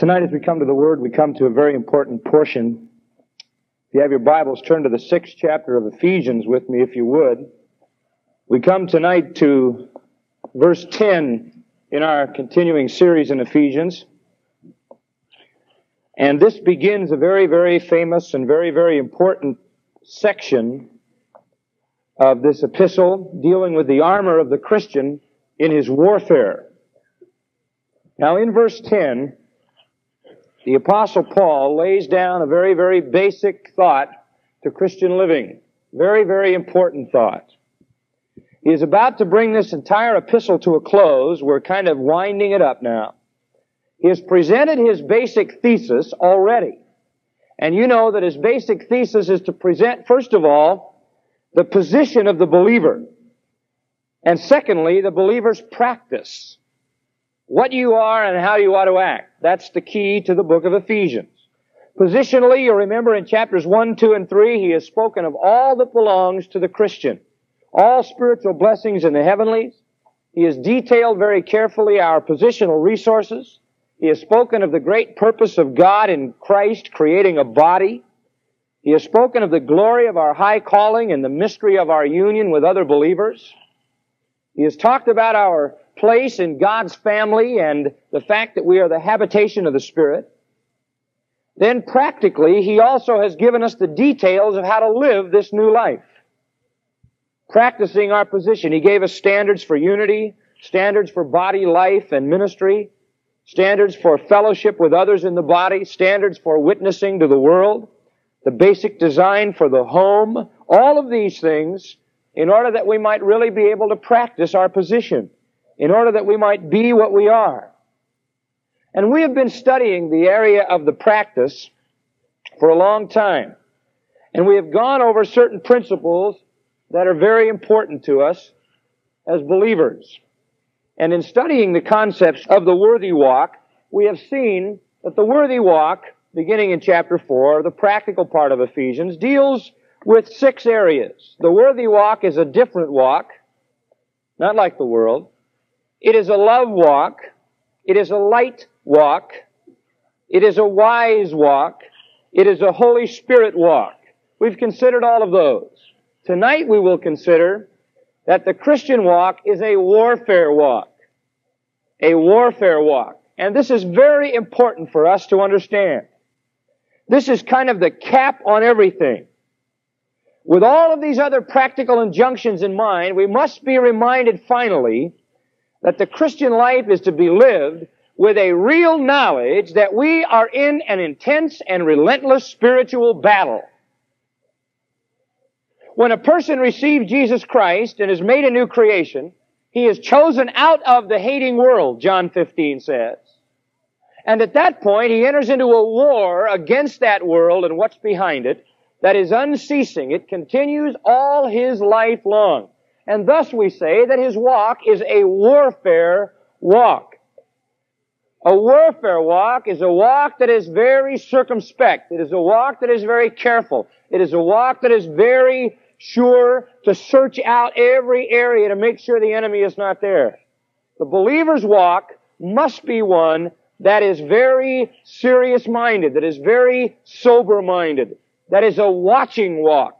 Tonight, as we come to the Word, we come to a very important portion. If you have your Bibles, turn to the sixth chapter of Ephesians with me, if you would. We come tonight to verse 10 in our continuing series in Ephesians. And this begins a very, very famous and very, very important section of this epistle dealing with the armor of the Christian in his warfare. Now, in verse 10, the apostle Paul lays down a very, very basic thought to Christian living. Very, very important thought. He is about to bring this entire epistle to a close. We're kind of winding it up now. He has presented his basic thesis already. And you know that his basic thesis is to present, first of all, the position of the believer. And secondly, the believer's practice what you are and how you ought to act. That's the key to the book of Ephesians. Positionally, you remember in chapters 1, 2, and 3, he has spoken of all that belongs to the Christian. All spiritual blessings in the heavenlies. He has detailed very carefully our positional resources. He has spoken of the great purpose of God in Christ creating a body. He has spoken of the glory of our high calling and the mystery of our union with other believers. He has talked about our place in God's family and the fact that we are the habitation of the Spirit. Then practically, He also has given us the details of how to live this new life. Practicing our position. He gave us standards for unity, standards for body life and ministry, standards for fellowship with others in the body, standards for witnessing to the world, the basic design for the home, all of these things in order that we might really be able to practice our position in order that we might be what we are. And we have been studying the area of the practice for a long time. And we have gone over certain principles that are very important to us as believers. And in studying the concepts of the worthy walk, we have seen that the worthy walk, beginning in chapter 4, the practical part of Ephesians, deals with six areas. The worthy walk is a different walk, not like the world. It is a love walk. It is a light walk. It is a wise walk. It is a Holy Spirit walk. We've considered all of those. Tonight we will consider that the Christian walk is a warfare walk. A warfare walk. And this is very important for us to understand. This is kind of the cap on everything. With all of these other practical injunctions in mind, we must be reminded finally that the Christian life is to be lived with a real knowledge that we are in an intense and relentless spiritual battle. When a person receives Jesus Christ and is made a new creation, he is chosen out of the hating world, John 15 says. And at that point, he enters into a war against that world and what's behind it that is unceasing. It continues all his life long. And thus we say that his walk is a warfare walk. A warfare walk is a walk that is very circumspect. It is a walk that is very careful. It is a walk that is very sure to search out every area to make sure the enemy is not there. The believer's walk must be one that is very serious minded, that is very sober minded, that is a watching walk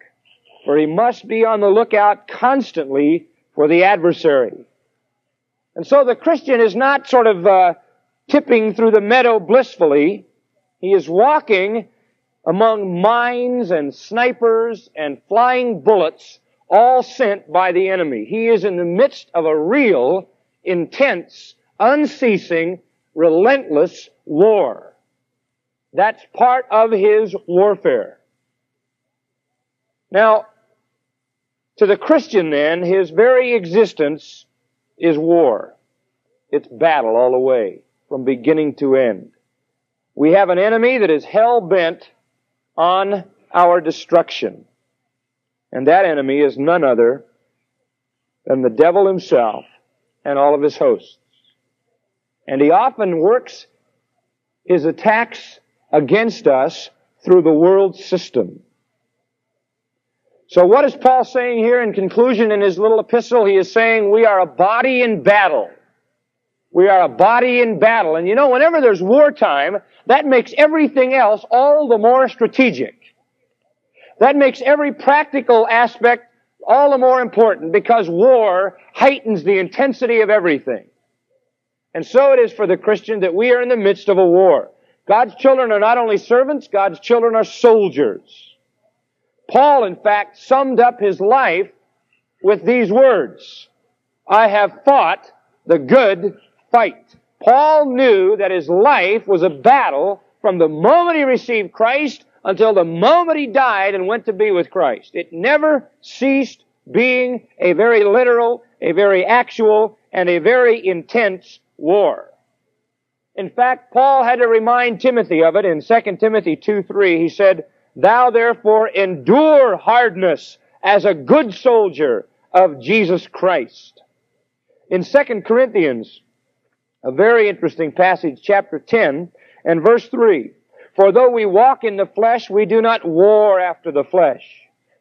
for he must be on the lookout constantly for the adversary. And so the Christian is not sort of uh, tipping through the meadow blissfully. He is walking among mines and snipers and flying bullets, all sent by the enemy. He is in the midst of a real, intense, unceasing, relentless war. That's part of his warfare. Now, to the Christian then, his very existence is war. It's battle all the way, from beginning to end. We have an enemy that is hell bent on our destruction. And that enemy is none other than the devil himself and all of his hosts. And he often works his attacks against us through the world system. So what is Paul saying here in conclusion in his little epistle? He is saying we are a body in battle. We are a body in battle. And you know, whenever there's wartime, that makes everything else all the more strategic. That makes every practical aspect all the more important because war heightens the intensity of everything. And so it is for the Christian that we are in the midst of a war. God's children are not only servants, God's children are soldiers. Paul, in fact, summed up his life with these words. I have fought the good fight. Paul knew that his life was a battle from the moment he received Christ until the moment he died and went to be with Christ. It never ceased being a very literal, a very actual, and a very intense war. In fact, Paul had to remind Timothy of it in 2 Timothy 2 3. He said, Thou therefore endure hardness as a good soldier of Jesus Christ. In 2 Corinthians, a very interesting passage, chapter 10 and verse 3. For though we walk in the flesh, we do not war after the flesh.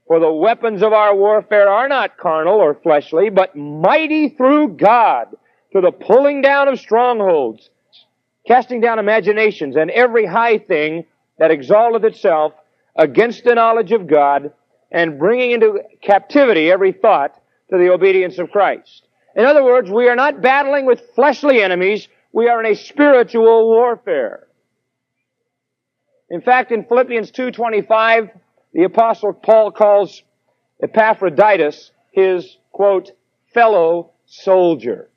For the weapons of our warfare are not carnal or fleshly, but mighty through God to the pulling down of strongholds, casting down imaginations and every high thing that exalteth itself against the knowledge of God, and bringing into captivity every thought to the obedience of Christ. In other words, we are not battling with fleshly enemies, we are in a spiritual warfare. In fact, in Philippians 2.25, the apostle Paul calls Epaphroditus his, quote, fellow soldier.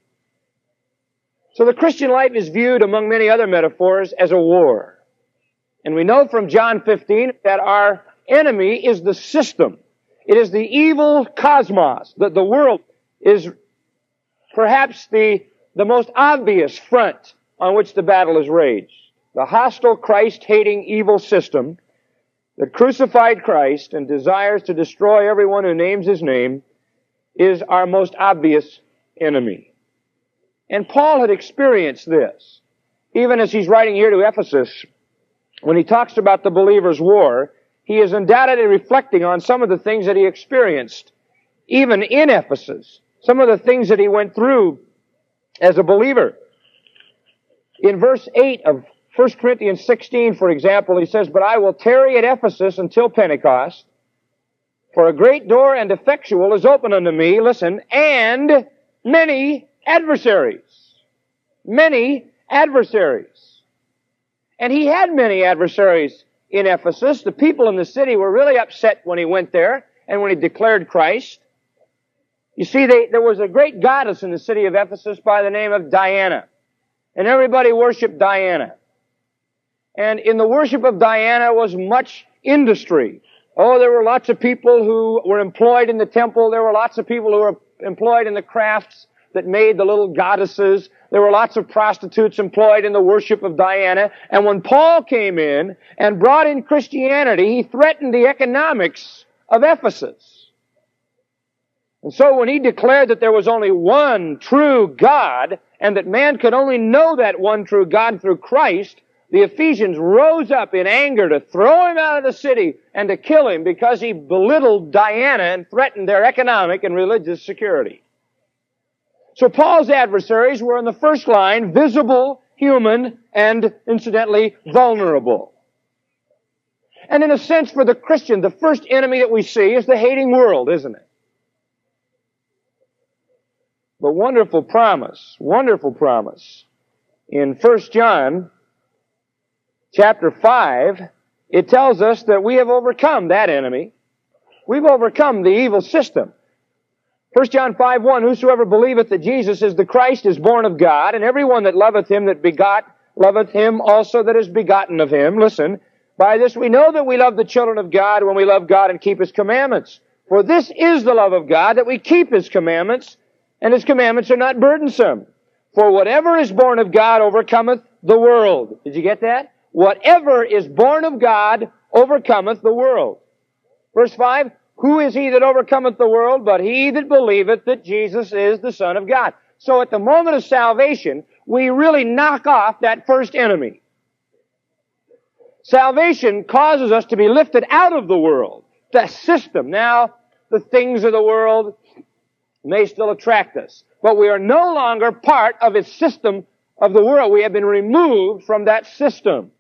So the Christian life is viewed among many other metaphors as a war. And we know from John 15 that our enemy is the system. It is the evil cosmos, that the world is perhaps the, the most obvious front on which the battle is raged. The hostile Christ-hating evil system that crucified Christ and desires to destroy everyone who names his name is our most obvious enemy. And Paul had experienced this. Even as he's writing here to Ephesus, when he talks about the believer's war, he is undoubtedly reflecting on some of the things that he experienced, even in Ephesus, some of the things that he went through as a believer. In verse 8 of 1 Corinthians 16, for example, he says, But I will tarry at Ephesus until Pentecost, for a great door and effectual is open unto me, listen, and many adversaries. Many adversaries. And he had many adversaries in Ephesus. The people in the city were really upset when he went there and when he declared Christ. You see, they, there was a great goddess in the city of Ephesus by the name of Diana. And everybody worshiped Diana. And in the worship of Diana was much industry. Oh, there were lots of people who were employed in the temple. There were lots of people who were employed in the crafts that made the little goddesses. There were lots of prostitutes employed in the worship of Diana. And when Paul came in and brought in Christianity, he threatened the economics of Ephesus. And so when he declared that there was only one true God and that man could only know that one true God through Christ, the Ephesians rose up in anger to throw him out of the city and to kill him because he belittled Diana and threatened their economic and religious security. So Paul's adversaries were in the first line, visible, human, and incidentally, vulnerable. And in a sense, for the Christian, the first enemy that we see is the hating world, isn't it? But wonderful promise, wonderful promise. In 1 John chapter 5, it tells us that we have overcome that enemy. We've overcome the evil system. 1 John 5, 1, Whosoever believeth that Jesus is the Christ is born of God, and everyone that loveth him that begot, loveth him also that is begotten of him. Listen, by this we know that we love the children of God when we love God and keep his commandments. For this is the love of God, that we keep his commandments, and his commandments are not burdensome. For whatever is born of God overcometh the world. Did you get that? Whatever is born of God overcometh the world. Verse 5, Who is he that overcometh the world but he that believeth that Jesus is the Son of God? So at the moment of salvation, we really knock off that first enemy. Salvation causes us to be lifted out of the world, the system. Now, the things of the world may still attract us, but we are no longer part of its system of the world. We have been removed from that system.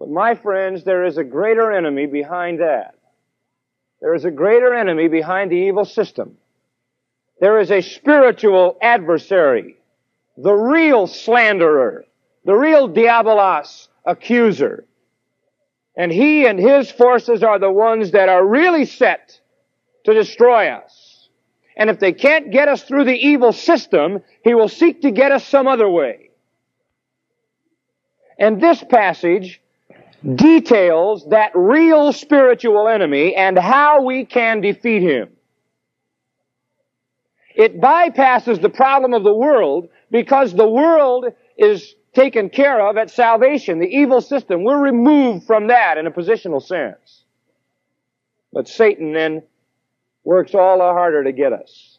But my friends, there is a greater enemy behind that. There is a greater enemy behind the evil system. There is a spiritual adversary, the real slanderer, the real diabolos accuser. And he and his forces are the ones that are really set to destroy us. And if they can't get us through the evil system, he will seek to get us some other way. And this passage details that real spiritual enemy and how we can defeat him. It bypasses the problem of the world because the world is taken care of at salvation. The evil system, we're removed from that in a positional sense. But Satan then works all the harder to get us.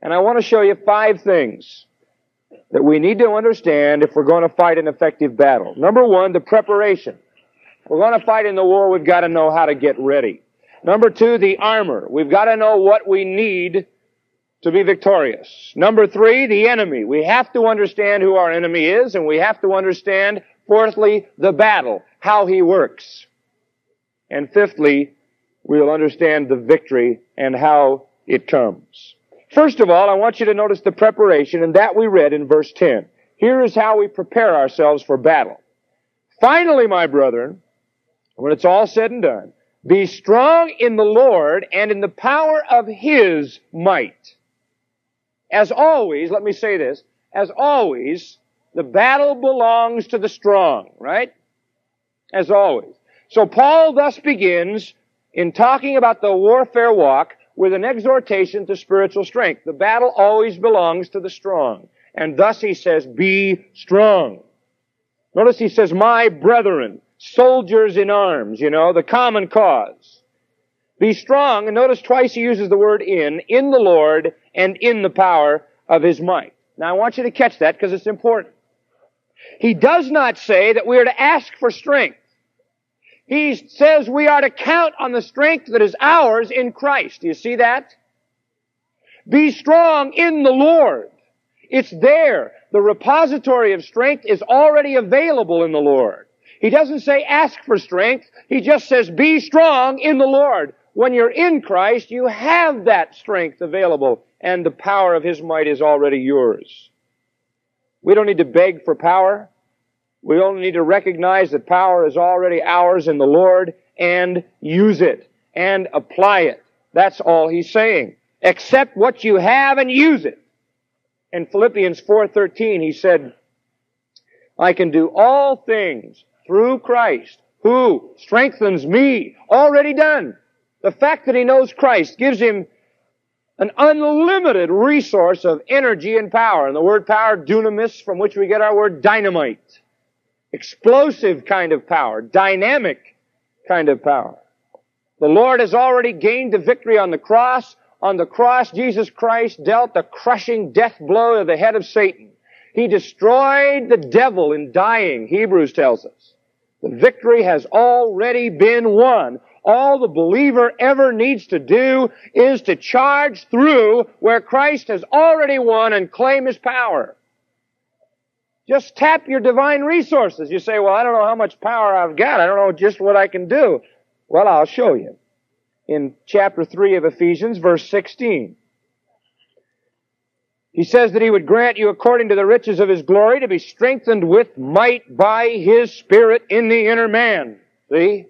And I want to show you five things that we need to understand if we're going to fight an effective battle. Number one, the preparation. If we're going to fight in the war, we've got to know how to get ready. Number two, the armor. We've got to know what we need to be victorious. Number three, the enemy. We have to understand who our enemy is, and we have to understand, fourthly, the battle, how he works. And fifthly, we'll understand the victory and how it comes. First of all, I want you to notice the preparation, and that we read in verse 10. Here is how we prepare ourselves for battle. Finally, my brethren, when it's all said and done, be strong in the Lord and in the power of His might. As always, let me say this, as always, the battle belongs to the strong, right? As always. So Paul thus begins in talking about the warfare walk with an exhortation to spiritual strength. The battle always belongs to the strong. And thus he says, be strong. Notice he says, my brethren, soldiers in arms, you know, the common cause. Be strong, and notice twice he uses the word in, in the Lord and in the power of his might. Now I want you to catch that because it's important. He does not say that we are to ask for strength. He says we are to count on the strength that is ours in Christ. Do you see that? Be strong in the Lord. It's there. The repository of strength is already available in the Lord. He doesn't say ask for strength. He just says be strong in the Lord. When you're in Christ, you have that strength available and the power of His might is already yours. We don't need to beg for power. We only need to recognize that power is already ours in the Lord and use it and apply it. That's all he's saying. Accept what you have and use it. In Philippians 4:13 he said, I can do all things through Christ who strengthens me. Already done. The fact that he knows Christ gives him an unlimited resource of energy and power. And the word power, dunamis, from which we get our word dynamite explosive kind of power, dynamic kind of power. The Lord has already gained the victory on the cross. On the cross, Jesus Christ dealt the crushing death blow to the head of Satan. He destroyed the devil in dying, Hebrews tells us. The victory has already been won. All the believer ever needs to do is to charge through where Christ has already won and claim his power. Just tap your divine resources. You say, well, I don't know how much power I've got. I don't know just what I can do. Well, I'll show you. In chapter 3 of Ephesians, verse 16. He says that he would grant you according to the riches of his glory to be strengthened with might by his spirit in the inner man. See?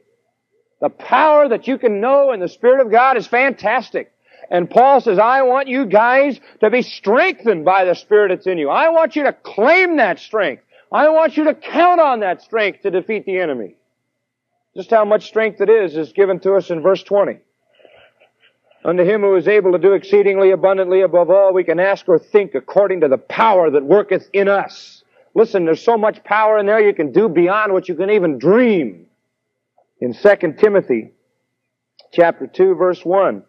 The power that you can know in the Spirit of God is fantastic. And Paul says, I want you guys to be strengthened by the Spirit that's in you. I want you to claim that strength. I want you to count on that strength to defeat the enemy. Just how much strength it is is given to us in verse 20. Unto him who is able to do exceedingly abundantly above all we can ask or think according to the power that worketh in us. Listen, there's so much power in there you can do beyond what you can even dream. In 2 Timothy chapter 2 verse 1,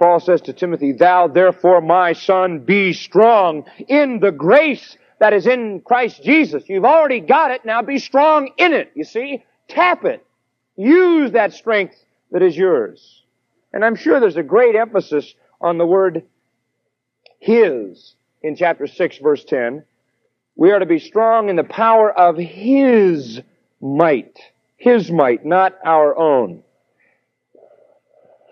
Paul says to Timothy, Thou therefore, my son, be strong in the grace that is in Christ Jesus. You've already got it, now be strong in it. You see? Tap it. Use that strength that is yours. And I'm sure there's a great emphasis on the word His. in chapter 6 verse 10. We are to be strong in the power of His might. His might, not our own.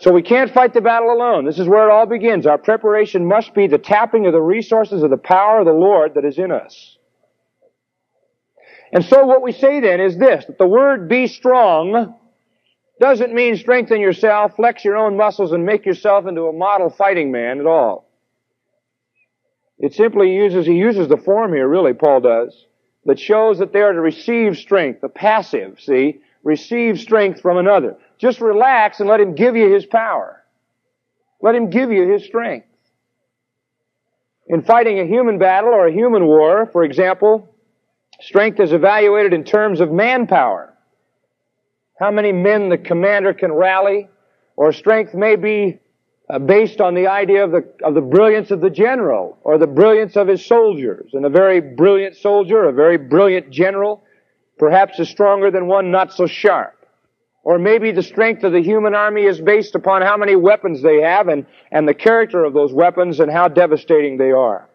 So we can't fight the battle alone. This is where it all begins. Our preparation must be the tapping of the resources of the power of the Lord that is in us. And so what we say then is this, that the word be strong doesn't mean strengthen yourself, flex your own muscles, and make yourself into a model fighting man at all. It simply uses, he uses the form here, really, Paul does, that shows that they are to receive strength, the passive, see? Receive strength from another. Just relax and let him give you his power. Let him give you his strength. In fighting a human battle or a human war, for example, strength is evaluated in terms of manpower. How many men the commander can rally, or strength may be uh, based on the idea of the, of the brilliance of the general or the brilliance of his soldiers. And a very brilliant soldier, a very brilliant general, perhaps is stronger than one not so sharp. Or maybe the strength of the human army is based upon how many weapons they have and, and the character of those weapons and how devastating they are.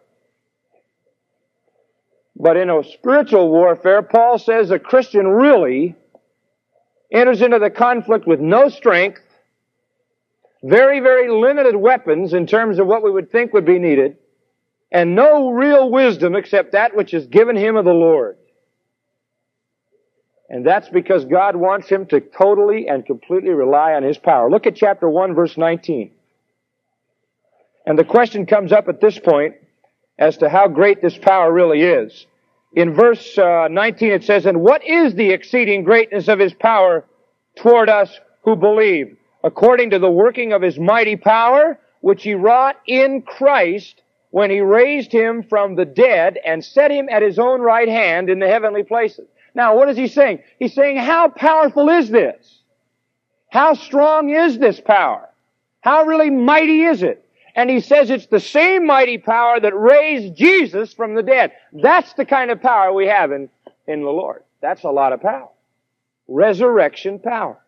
But in a spiritual warfare, Paul says a Christian really enters into the conflict with no strength very, very limited weapons in terms of what we would think would be needed, and no real wisdom except that which is given him of the Lord. And that's because God wants him to totally and completely rely on his power. Look at chapter 1 verse 19. And the question comes up at this point as to how great this power really is. In verse uh, 19 it says, And what is the exceeding greatness of his power toward us who believe? according to the working of his mighty power, which he wrought in Christ when he raised him from the dead and set him at his own right hand in the heavenly places. Now, what is he saying? He's saying, how powerful is this? How strong is this power? How really mighty is it? And he says it's the same mighty power that raised Jesus from the dead. That's the kind of power we have in, in the Lord. That's a lot of power. Resurrection power.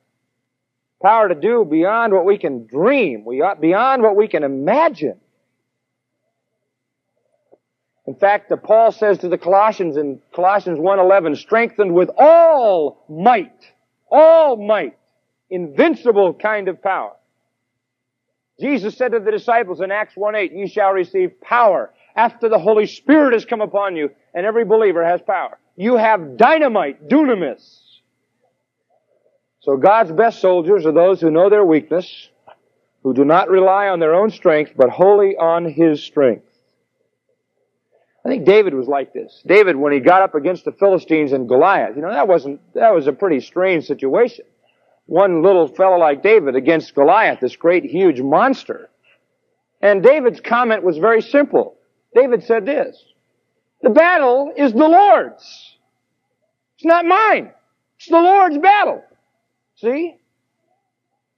Power to do beyond what we can dream, we beyond what we can imagine. In fact, Paul says to the Colossians in Colossians 1.11, strengthened with all might, all might, invincible kind of power. Jesus said to the disciples in Acts 1.8, ye shall receive power after the Holy Spirit has come upon you, and every believer has power. You have dynamite, dunamis. So God's best soldiers are those who know their weakness, who do not rely on their own strength, but wholly on His strength. I think David was like this. David, when he got up against the Philistines and Goliath, you know, that wasn't, that was a pretty strange situation. One little fellow like David against Goliath, this great huge monster. And David's comment was very simple. David said this, the battle is the Lord's. It's not mine. It's the Lord's battle. See?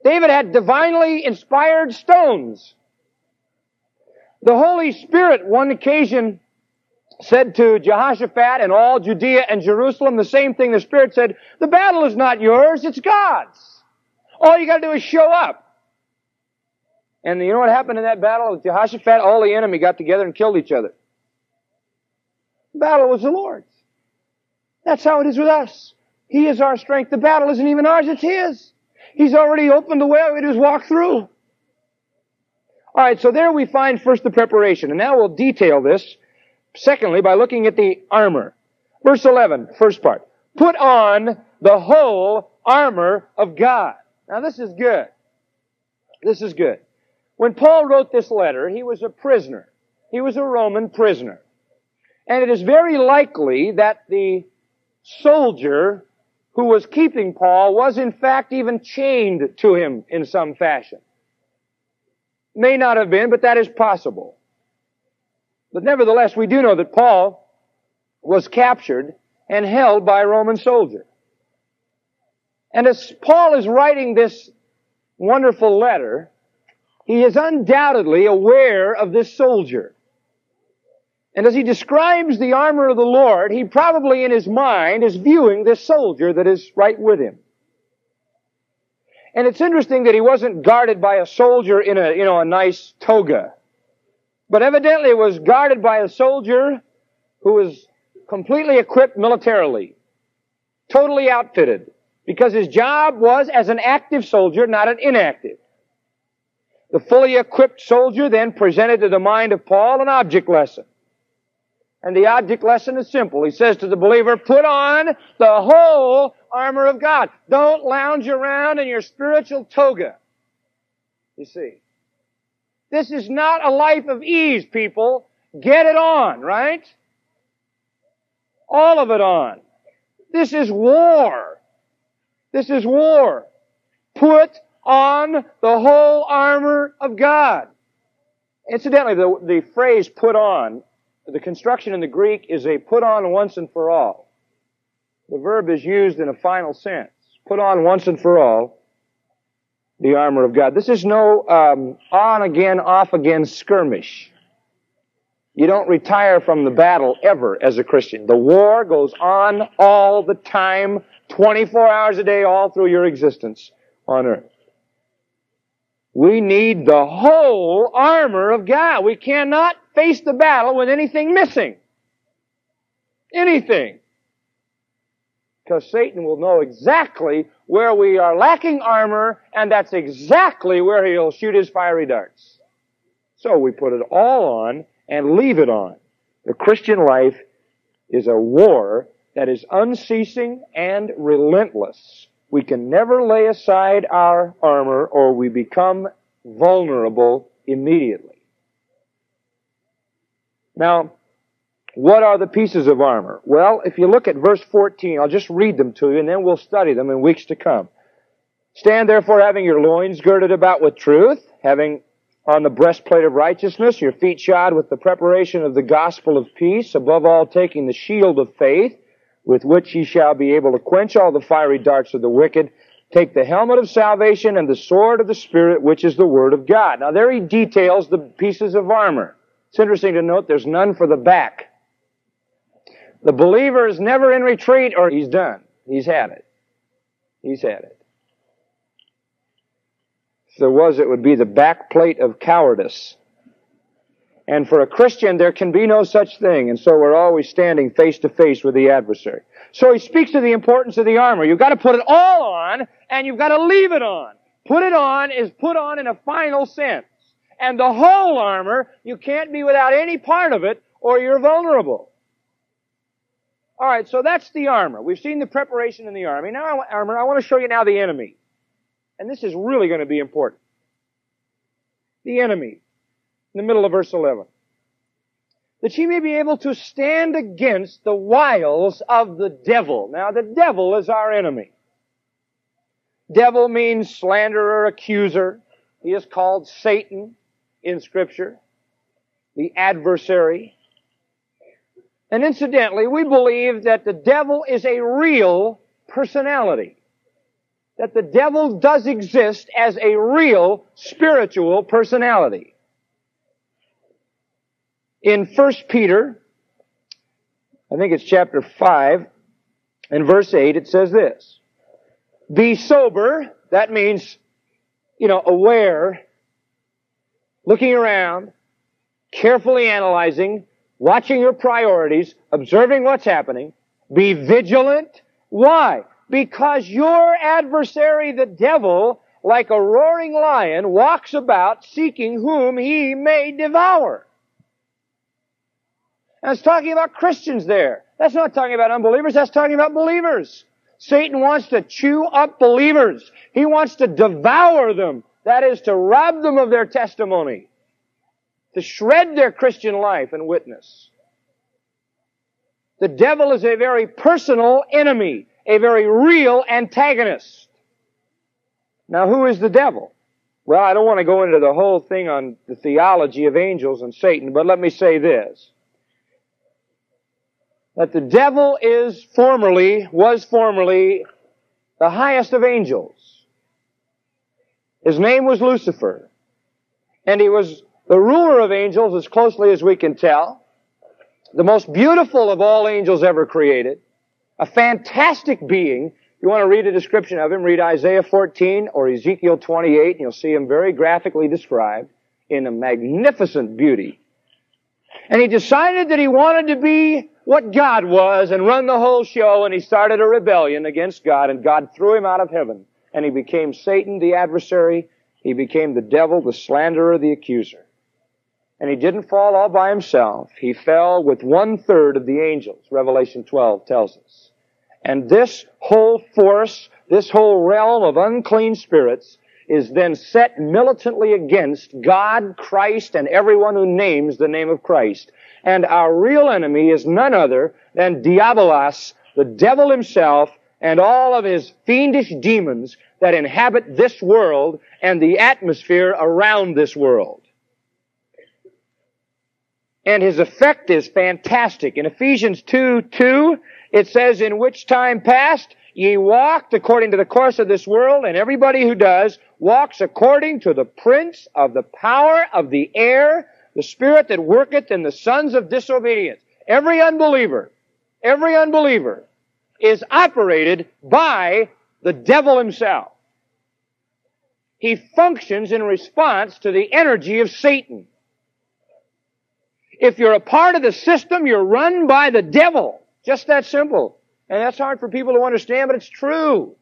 David had divinely inspired stones. The Holy Spirit, one occasion, said to Jehoshaphat and all Judea and Jerusalem the same thing the Spirit said, the battle is not yours, it's God's. All you gotta do is show up. And you know what happened in that battle? With Jehoshaphat, all the enemy got together and killed each other. The battle was the Lord's. That's how it is with us. He is our strength. The battle isn't even ours, it's His. He's already opened the way, we just walk through. Alright, so there we find first the preparation, and now we'll detail this, secondly, by looking at the armor. Verse 11, first part. Put on the whole armor of God. Now this is good. This is good. When Paul wrote this letter, he was a prisoner. He was a Roman prisoner. And it is very likely that the soldier who was keeping Paul was in fact even chained to him in some fashion. May not have been, but that is possible. But nevertheless, we do know that Paul was captured and held by a Roman soldier. And as Paul is writing this wonderful letter, he is undoubtedly aware of this soldier. And as he describes the armor of the Lord, he probably in his mind is viewing this soldier that is right with him. And it's interesting that he wasn't guarded by a soldier in a, you know, a nice toga. But evidently it was guarded by a soldier who was completely equipped militarily, totally outfitted, because his job was as an active soldier, not an inactive. The fully equipped soldier then presented to the mind of Paul an object lesson. And the object lesson is simple. He says to the believer, put on the whole armor of God. Don't lounge around in your spiritual toga. You see. This is not a life of ease, people. Get it on, right? All of it on. This is war. This is war. Put on the whole armor of God. Incidentally, the, the phrase put on the construction in the Greek is a put on once and for all. The verb is used in a final sense. Put on once and for all the armor of God. This is no um, on again, off again skirmish. You don't retire from the battle ever as a Christian. The war goes on all the time, 24 hours a day, all through your existence on earth. We need the whole armor of God. We cannot face the battle with anything missing. Anything. Because Satan will know exactly where we are lacking armor, and that's exactly where he'll shoot his fiery darts. So we put it all on and leave it on. The Christian life is a war that is unceasing and relentless. We can never lay aside our armor or we become vulnerable immediately. Now, what are the pieces of armor? Well, if you look at verse 14, I'll just read them to you and then we'll study them in weeks to come. Stand therefore having your loins girded about with truth, having on the breastplate of righteousness, your feet shod with the preparation of the gospel of peace, above all taking the shield of faith, with which ye shall be able to quench all the fiery darts of the wicked. Take the helmet of salvation and the sword of the Spirit, which is the Word of God. Now there he details the pieces of armor. It's interesting to note there's none for the back. The believer is never in retreat or he's done. He's had it. He's had it. If there was, it would be the backplate of cowardice. And for a Christian, there can be no such thing. And so we're always standing face to face with the adversary. So he speaks to the importance of the armor. You've got to put it all on, and you've got to leave it on. Put it on is put on in a final sense. And the whole armor, you can't be without any part of it, or you're vulnerable. Alright, so that's the armor. We've seen the preparation in the army. Now, armor, I want to show you now the enemy. And this is really going to be important. The enemy in the middle of verse 11. That she may be able to stand against the wiles of the devil. Now, the devil is our enemy. Devil means slanderer, accuser. He is called Satan in scripture. The adversary. And incidentally, we believe that the devil is a real personality. That the devil does exist as a real spiritual personality. In 1 Peter, I think it's chapter 5, in verse 8, it says this. Be sober, that means, you know, aware, looking around, carefully analyzing, watching your priorities, observing what's happening. Be vigilant. Why? Because your adversary, the devil, like a roaring lion, walks about seeking whom he may devour. It's talking about Christians there. That's not talking about unbelievers, that's talking about believers. Satan wants to chew up believers. He wants to devour them. That is to rob them of their testimony. To shred their Christian life and witness. The devil is a very personal enemy. A very real antagonist. Now who is the devil? Well, I don't want to go into the whole thing on the theology of angels and Satan, but let me say this that the devil is formerly, was formerly the highest of angels. His name was Lucifer. And he was the ruler of angels as closely as we can tell. The most beautiful of all angels ever created. A fantastic being. You want to read a description of him, read Isaiah 14 or Ezekiel 28 and you'll see him very graphically described in a magnificent beauty. And he decided that he wanted to be what God was and run the whole show and he started a rebellion against God and God threw him out of heaven and he became Satan, the adversary. He became the devil, the slanderer, the accuser. And he didn't fall all by himself. He fell with one third of the angels, Revelation 12 tells us. And this whole force, this whole realm of unclean spirits is then set militantly against God, Christ, and everyone who names the name of Christ. And our real enemy is none other than Diabolos, the devil himself, and all of his fiendish demons that inhabit this world and the atmosphere around this world. And his effect is fantastic. In Ephesians 2, 2, it says, in which time past ye walked according to the course of this world, and everybody who does walks according to the prince of the power of the air, the spirit that worketh in the sons of disobedience. Every unbeliever, every unbeliever is operated by the devil himself. He functions in response to the energy of Satan. If you're a part of the system, you're run by the devil. Just that simple. And that's hard for people to understand, but it's true.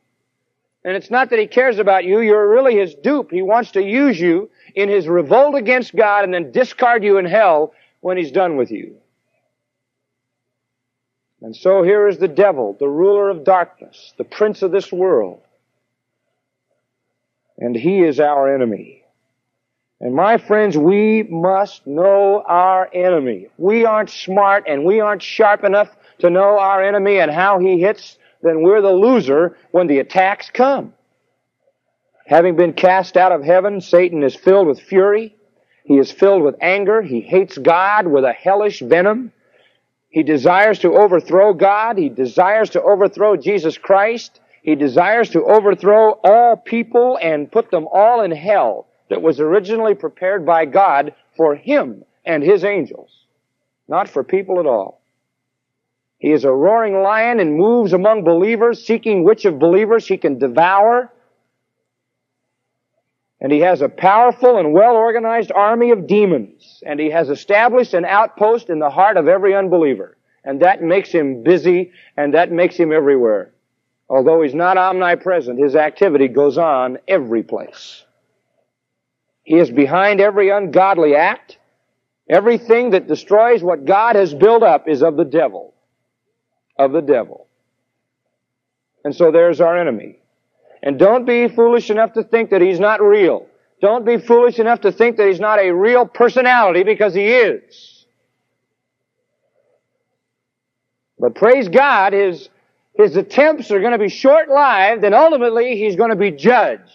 And it's not that he cares about you, you're really his dupe. He wants to use you in his revolt against God and then discard you in hell when he's done with you. And so here is the devil, the ruler of darkness, the prince of this world. And he is our enemy. And my friends, we must know our enemy. we aren't smart and we aren't sharp enough to know our enemy and how he hits, then we're the loser when the attacks come. Having been cast out of heaven, Satan is filled with fury. He is filled with anger. He hates God with a hellish venom. He desires to overthrow God. He desires to overthrow Jesus Christ. He desires to overthrow all people and put them all in hell that was originally prepared by God for him and his angels, not for people at all. He is a roaring lion and moves among believers, seeking which of believers he can devour. And he has a powerful and well organized army of demons. And he has established an outpost in the heart of every unbeliever. And that makes him busy and that makes him everywhere. Although he's not omnipresent, his activity goes on every place. He is behind every ungodly act. Everything that destroys what God has built up is of the devil. Of the devil. And so there's our enemy. And don't be foolish enough to think that he's not real. Don't be foolish enough to think that he's not a real personality because he is. But praise God, his, his attempts are going to be short-lived and ultimately he's going to be judged.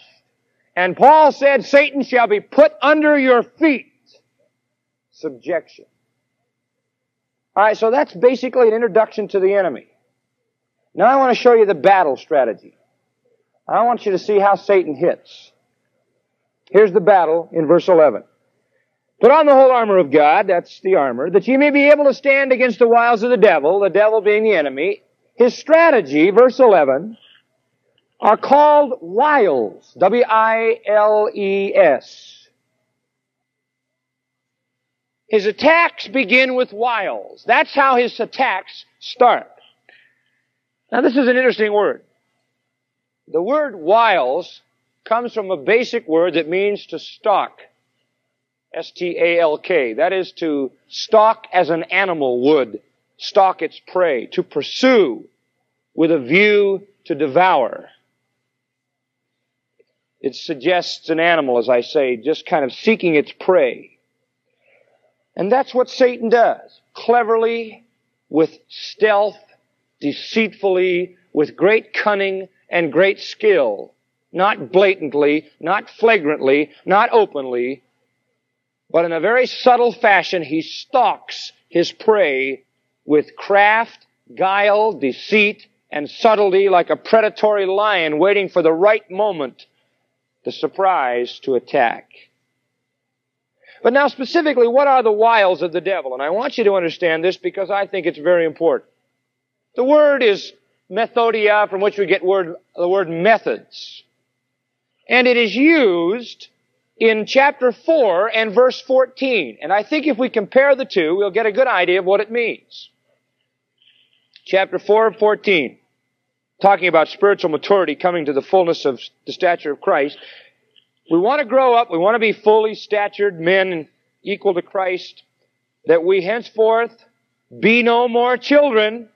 And Paul said, Satan shall be put under your feet. Subjection. Alright, so that's basically an introduction to the enemy. Now I want to show you the battle strategy. I want you to see how Satan hits. Here's the battle in verse 11. Put on the whole armor of God, that's the armor, that ye may be able to stand against the wiles of the devil, the devil being the enemy. His strategy, verse 11, are called wiles. W-I-L-E-S. His attacks begin with wiles. That's how his attacks start. Now this is an interesting word. The word wiles comes from a basic word that means to stalk. S-T-A-L-K. That is to stalk as an animal would stalk its prey, to pursue with a view to devour. It suggests an animal, as I say, just kind of seeking its prey. And that's what Satan does. Cleverly, with stealth, deceitfully, with great cunning, and great skill. Not blatantly, not flagrantly, not openly, but in a very subtle fashion, he stalks his prey with craft, guile, deceit, and subtlety like a predatory lion waiting for the right moment, the surprise to attack. But now specifically, what are the wiles of the devil? And I want you to understand this because I think it's very important. The word is methodeia, from which we get word, the word methods. And it is used in chapter 4 and verse 14. And I think if we compare the two, we'll get a good idea of what it means. Chapter 4 and 14. Talking about spiritual maturity coming to the fullness of the stature of Christ. We want to grow up. We want to be fully statured men equal to Christ. That we henceforth be no more children,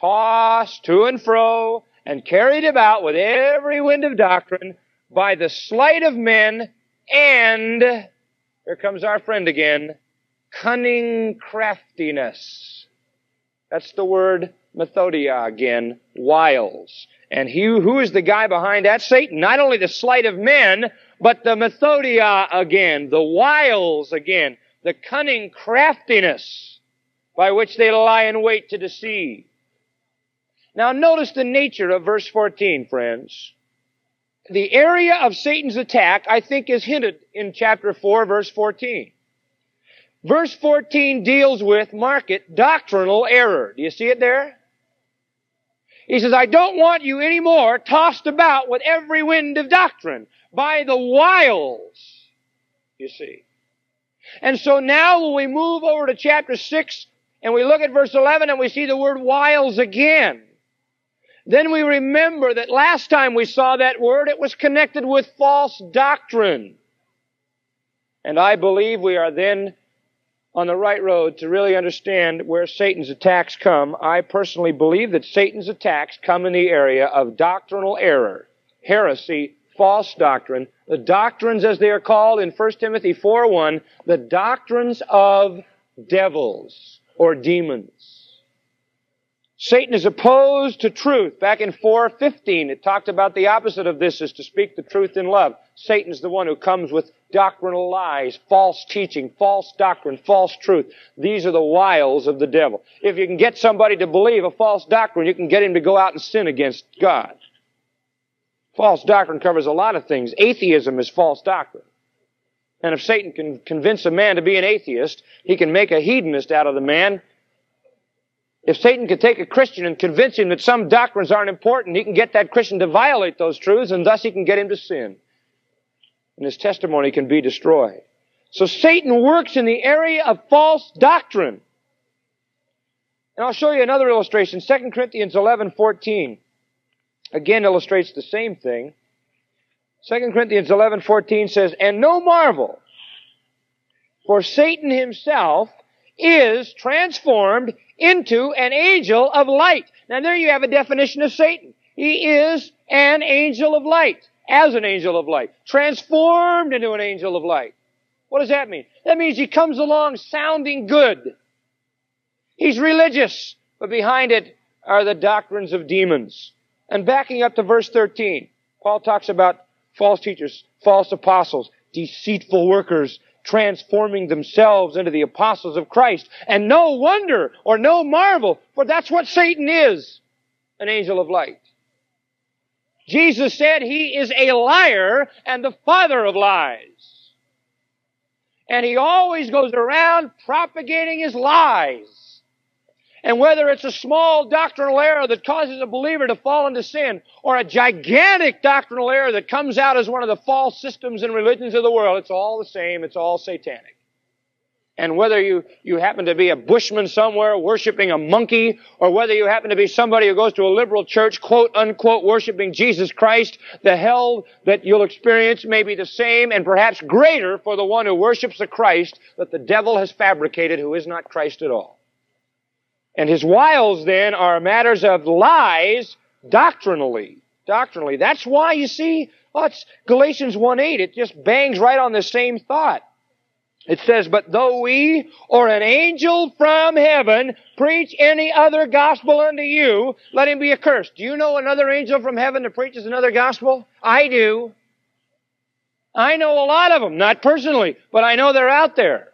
tossed to and fro and carried about with every wind of doctrine by the sleight of men and, here comes our friend again, cunning craftiness. That's the word methodeia again, wiles. And he, who is the guy behind that? Satan. Not only the sleight of men, but the methodeia again, the wiles again, the cunning craftiness by which they lie in wait to deceive. Now notice the nature of verse 14, friends the area of Satan's attack, I think, is hinted in chapter 4, verse 14. Verse 14 deals with, market doctrinal error. Do you see it there? He says, I don't want you anymore tossed about with every wind of doctrine by the wiles, you see. And so now when we move over to chapter 6 and we look at verse 11 and we see the word wiles again, then we remember that last time we saw that word, it was connected with false doctrine. And I believe we are then on the right road to really understand where Satan's attacks come. I personally believe that Satan's attacks come in the area of doctrinal error, heresy, false doctrine, the doctrines as they are called in 1 Timothy 4:1, the doctrines of devils or demons. Satan is opposed to truth. Back in 415, it talked about the opposite of this is to speak the truth in love. Satan's the one who comes with doctrinal lies, false teaching, false doctrine, false truth. These are the wiles of the devil. If you can get somebody to believe a false doctrine, you can get him to go out and sin against God. False doctrine covers a lot of things. Atheism is false doctrine. And if Satan can convince a man to be an atheist, he can make a hedonist out of the man if Satan could take a Christian and convince him that some doctrines aren't important, he can get that Christian to violate those truths and thus he can get him to sin. And his testimony can be destroyed. So Satan works in the area of false doctrine. And I'll show you another illustration. 2 Corinthians 11, 14. Again illustrates the same thing. 2 Corinthians 11, 14 says, And no marvel, for Satan himself is transformed into an angel of light. Now there you have a definition of Satan. He is an angel of light, as an angel of light, transformed into an angel of light. What does that mean? That means he comes along sounding good. He's religious, but behind it are the doctrines of demons. And backing up to verse 13, Paul talks about false teachers, false apostles, deceitful workers, transforming themselves into the apostles of Christ. And no wonder or no marvel, for that's what Satan is, an angel of light. Jesus said he is a liar and the father of lies. And he always goes around propagating his lies. And whether it's a small doctrinal error that causes a believer to fall into sin, or a gigantic doctrinal error that comes out as one of the false systems and religions of the world, it's all the same, it's all satanic. And whether you, you happen to be a bushman somewhere worshiping a monkey, or whether you happen to be somebody who goes to a liberal church, quote unquote, worshiping Jesus Christ, the hell that you'll experience may be the same and perhaps greater for the one who worships the Christ that the devil has fabricated who is not Christ at all. And his wiles then are matters of lies doctrinally. Doctrinally. That's why you see, oh, it's Galatians 1.8. It just bangs right on the same thought. It says, but though we or an angel from heaven preach any other gospel unto you, let him be accursed. Do you know another angel from heaven that preaches another gospel? I do. I know a lot of them, not personally, but I know they're out there.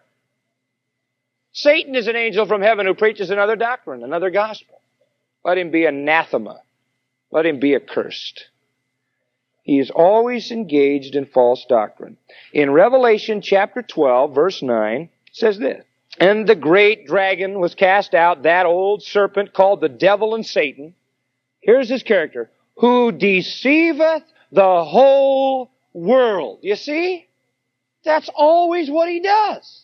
Satan is an angel from heaven who preaches another doctrine, another gospel. Let him be anathema. Let him be accursed. He is always engaged in false doctrine. In Revelation chapter 12, verse 9, says this. And the great dragon was cast out, that old serpent called the devil and Satan. Here's his character. Who deceiveth the whole world. You see? That's always what he does.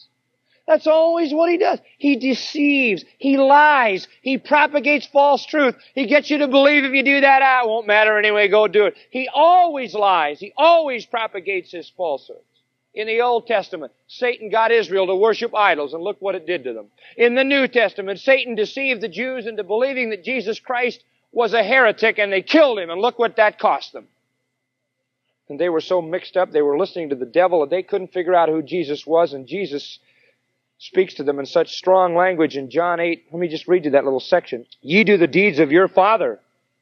That's always what he does. He deceives. He lies. He propagates false truth. He gets you to believe if you do that, ah, it won't matter anyway, go do it. He always lies. He always propagates his falsehoods. In the Old Testament, Satan got Israel to worship idols, and look what it did to them. In the New Testament, Satan deceived the Jews into believing that Jesus Christ was a heretic, and they killed him, and look what that cost them. And they were so mixed up, they were listening to the devil, and they couldn't figure out who Jesus was, and Jesus speaks to them in such strong language in John 8. Let me just read you that little section. Ye do the deeds of your father,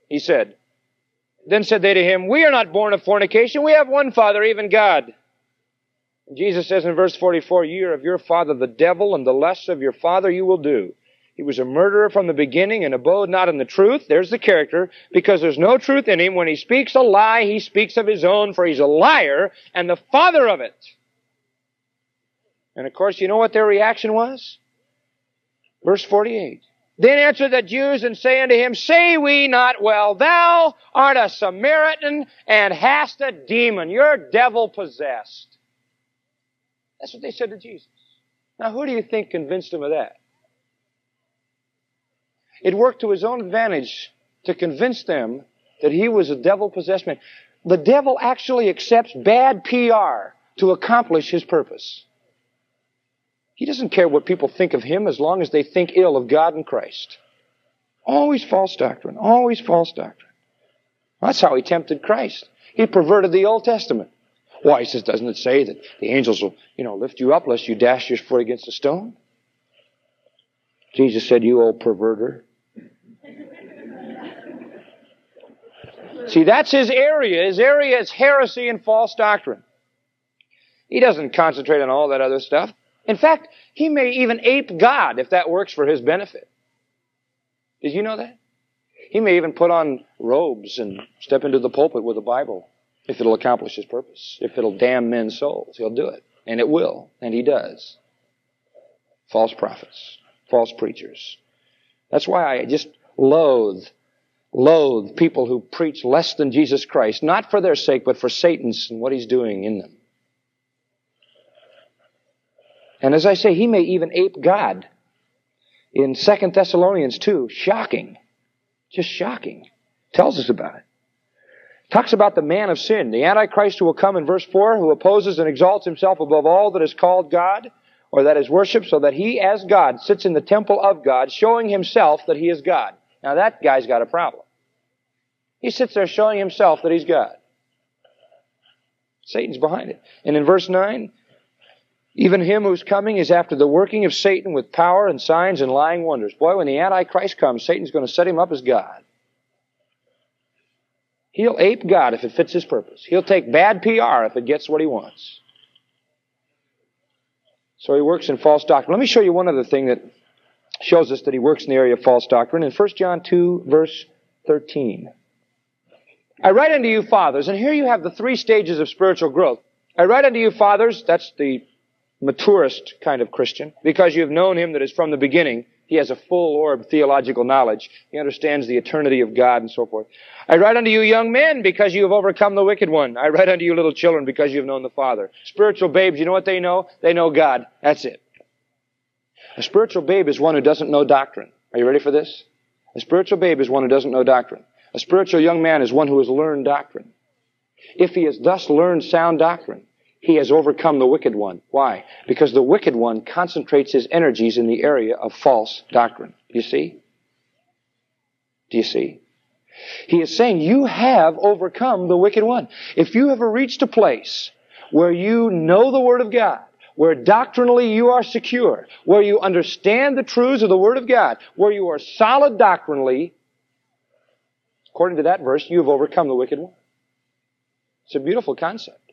he said. Then said they to him, We are not born of fornication. We have one father, even God. And Jesus says in verse 44, Ye are of your father the devil, and the lusts of your father you will do. He was a murderer from the beginning and abode not in the truth. There's the character. Because there's no truth in him. When he speaks a lie, he speaks of his own, for he's a liar and the father of it. And of course, you know what their reaction was? Verse 48. Then answered the Jews and say unto him, Say we not well, thou art a Samaritan and hast a demon. You're devil possessed. That's what they said to Jesus. Now who do you think convinced him of that? It worked to his own advantage to convince them that he was a devil possessed man. The devil actually accepts bad PR to accomplish his purpose. He doesn't care what people think of him as long as they think ill of God and Christ. Always false doctrine. Always false doctrine. That's how he tempted Christ. He perverted the Old Testament. Why, he says, doesn't it say that the angels will, you know, lift you up lest you dash your foot against a stone? Jesus said, you old perverter. See, that's his area. His area is heresy and false doctrine. He doesn't concentrate on all that other stuff. In fact, he may even ape God if that works for his benefit. Did you know that? He may even put on robes and step into the pulpit with a Bible if it'll accomplish his purpose. If it'll damn men's souls, he'll do it. And it will. And he does. False prophets. False preachers. That's why I just loathe, loathe people who preach less than Jesus Christ, not for their sake, but for Satan's and what he's doing in them. And as I say, he may even ape God. In 2 Thessalonians 2, shocking. Just shocking. Tells us about it. Talks about the man of sin, the Antichrist who will come in verse 4, who opposes and exalts himself above all that is called God, or that is worshipped, so that he, as God, sits in the temple of God, showing himself that he is God. Now that guy's got a problem. He sits there showing himself that he's God. Satan's behind it. And in verse 9, even him who's coming is after the working of Satan with power and signs and lying wonders. Boy, when the Antichrist comes, Satan's going to set him up as God. He'll ape God if it fits his purpose. He'll take bad PR if it gets what he wants. So he works in false doctrine. Let me show you one other thing that shows us that he works in the area of false doctrine. In 1 John 2, verse 13. I write unto you, fathers, and here you have the three stages of spiritual growth. I write unto you, fathers, that's the maturest kind of Christian, because you have known him that is from the beginning. He has a full orb theological knowledge. He understands the eternity of God and so forth. I write unto you young men because you have overcome the wicked one. I write unto you little children because you have known the Father. Spiritual babes, you know what they know? They know God. That's it. A spiritual babe is one who doesn't know doctrine. Are you ready for this? A spiritual babe is one who doesn't know doctrine. A spiritual young man is one who has learned doctrine. If he has thus learned sound doctrine, he has overcome the wicked one. Why? Because the wicked one concentrates his energies in the area of false doctrine. You see? Do you see? He is saying you have overcome the wicked one. If you have reached a place where you know the Word of God, where doctrinally you are secure, where you understand the truths of the Word of God, where you are solid doctrinally, according to that verse, you have overcome the wicked one. It's a beautiful concept.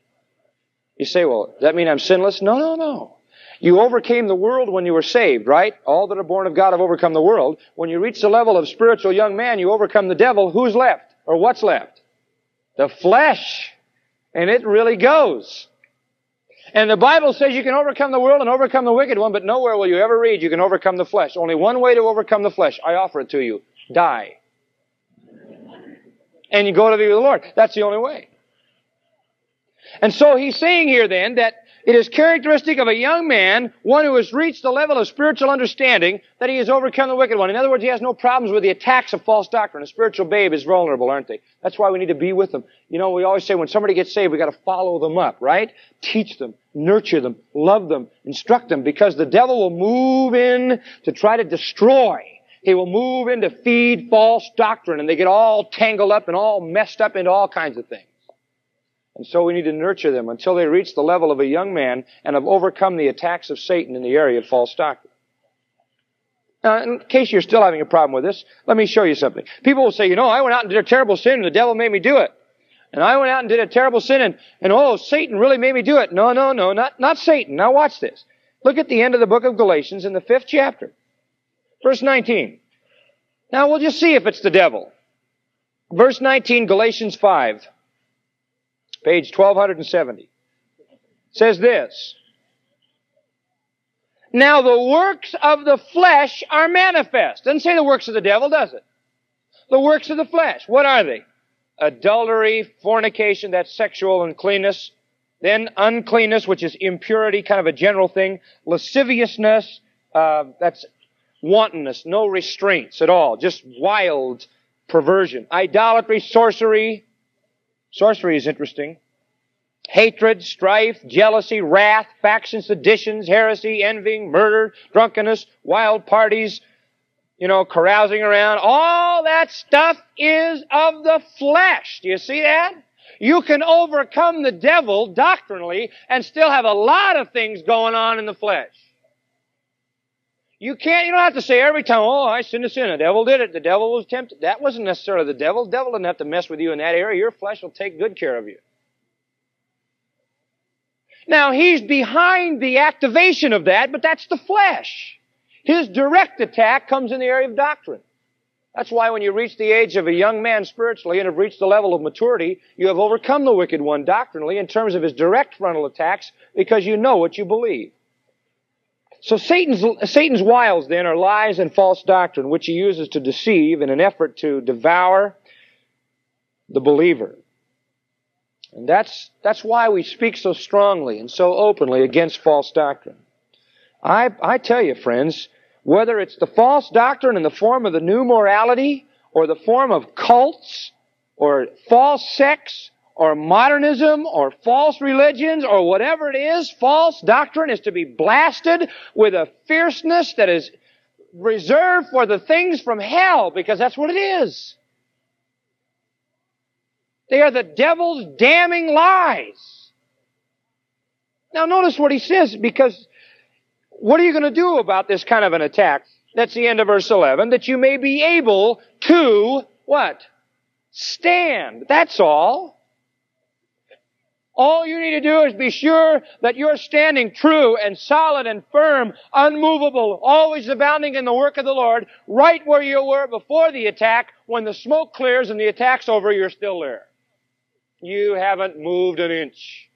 You say, well, does that mean I'm sinless? No, no, no. You overcame the world when you were saved, right? All that are born of God have overcome the world. When you reach the level of spiritual young man, you overcome the devil. Who's left? Or what's left? The flesh. And it really goes. And the Bible says you can overcome the world and overcome the wicked one, but nowhere will you ever read you can overcome the flesh. Only one way to overcome the flesh. I offer it to you. Die. And you go to the Lord. That's the only way. And so he's saying here then that It is characteristic of a young man, one who has reached the level of spiritual understanding, that he has overcome the wicked one. In other words, he has no problems with the attacks of false doctrine. A spiritual babe is vulnerable, aren't they? That's why we need to be with them. You know, we always say when somebody gets saved, we gotta follow them up, right? Teach them, nurture them, love them, instruct them, because the devil will move in to try to destroy. He will move in to feed false doctrine, and they get all tangled up and all messed up into all kinds of things. And so we need to nurture them until they reach the level of a young man and have overcome the attacks of Satan in the area of false doctrine. Now, in case you're still having a problem with this, let me show you something. People will say, you know, I went out and did a terrible sin and the devil made me do it. And I went out and did a terrible sin and, and oh, Satan really made me do it. No, no, no, not, not Satan. Now watch this. Look at the end of the book of Galatians in the fifth chapter. Verse 19. Now we'll just see if it's the devil. Verse 19, Galatians 5 page 1270, says this. Now the works of the flesh are manifest. Doesn't say the works of the devil, does it? The works of the flesh. What are they? Adultery, fornication, that's sexual uncleanness. Then uncleanness, which is impurity, kind of a general thing. Lasciviousness, uh, that's wantonness, no restraints at all, just wild perversion. Idolatry, sorcery, Sorcery is interesting. Hatred, strife, jealousy, wrath, factions, seditions, heresy, envying, murder, drunkenness, wild parties, you know, carousing around. All that stuff is of the flesh. Do you see that? You can overcome the devil doctrinally and still have a lot of things going on in the flesh. You can't, you don't have to say every time, oh, I sinned a sin. The devil did it. The devil was tempted. That wasn't necessarily the devil. The devil didn't have to mess with you in that area. Your flesh will take good care of you. Now, he's behind the activation of that, but that's the flesh. His direct attack comes in the area of doctrine. That's why when you reach the age of a young man spiritually and have reached the level of maturity, you have overcome the wicked one doctrinally in terms of his direct frontal attacks because you know what you believe. So Satan's, Satan's wiles then are lies and false doctrine, which he uses to deceive in an effort to devour the believer. And that's, that's why we speak so strongly and so openly against false doctrine. I, I tell you, friends, whether it's the false doctrine in the form of the new morality, or the form of cults, or false sects, or modernism or false religions or whatever it is, false doctrine is to be blasted with a fierceness that is reserved for the things from hell because that's what it is. They are the devil's damning lies. Now notice what he says because what are you going to do about this kind of an attack? That's the end of verse 11. That you may be able to, what? Stand. That's all. All you need to do is be sure that you're standing true and solid and firm, unmovable, always abounding in the work of the Lord, right where you were before the attack. When the smoke clears and the attack's over, you're still there. You haven't moved an inch.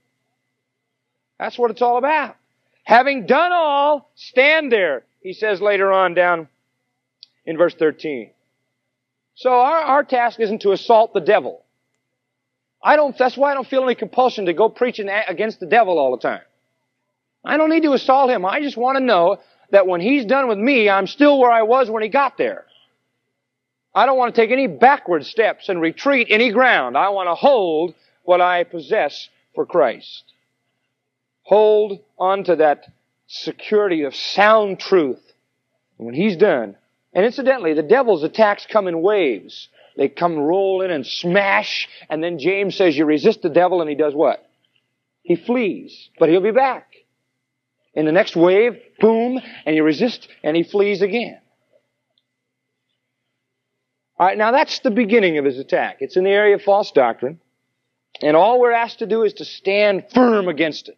That's what it's all about. Having done all, stand there, he says later on down in verse 13. So our, our task isn't to assault the devil. I don't, that's why I don't feel any compulsion to go preaching against the devil all the time. I don't need to assault him. I just want to know that when he's done with me, I'm still where I was when he got there. I don't want to take any backward steps and retreat any ground. I want to hold what I possess for Christ. Hold on to that security of sound truth. when he's done, and incidentally, the devil's attacks come in waves. They come roll in and smash, and then James says you resist the devil and he does what? He flees, but he'll be back. In the next wave, boom, and you resist and he flees again. Alright, now that's the beginning of his attack. It's in the area of false doctrine. And all we're asked to do is to stand firm against it.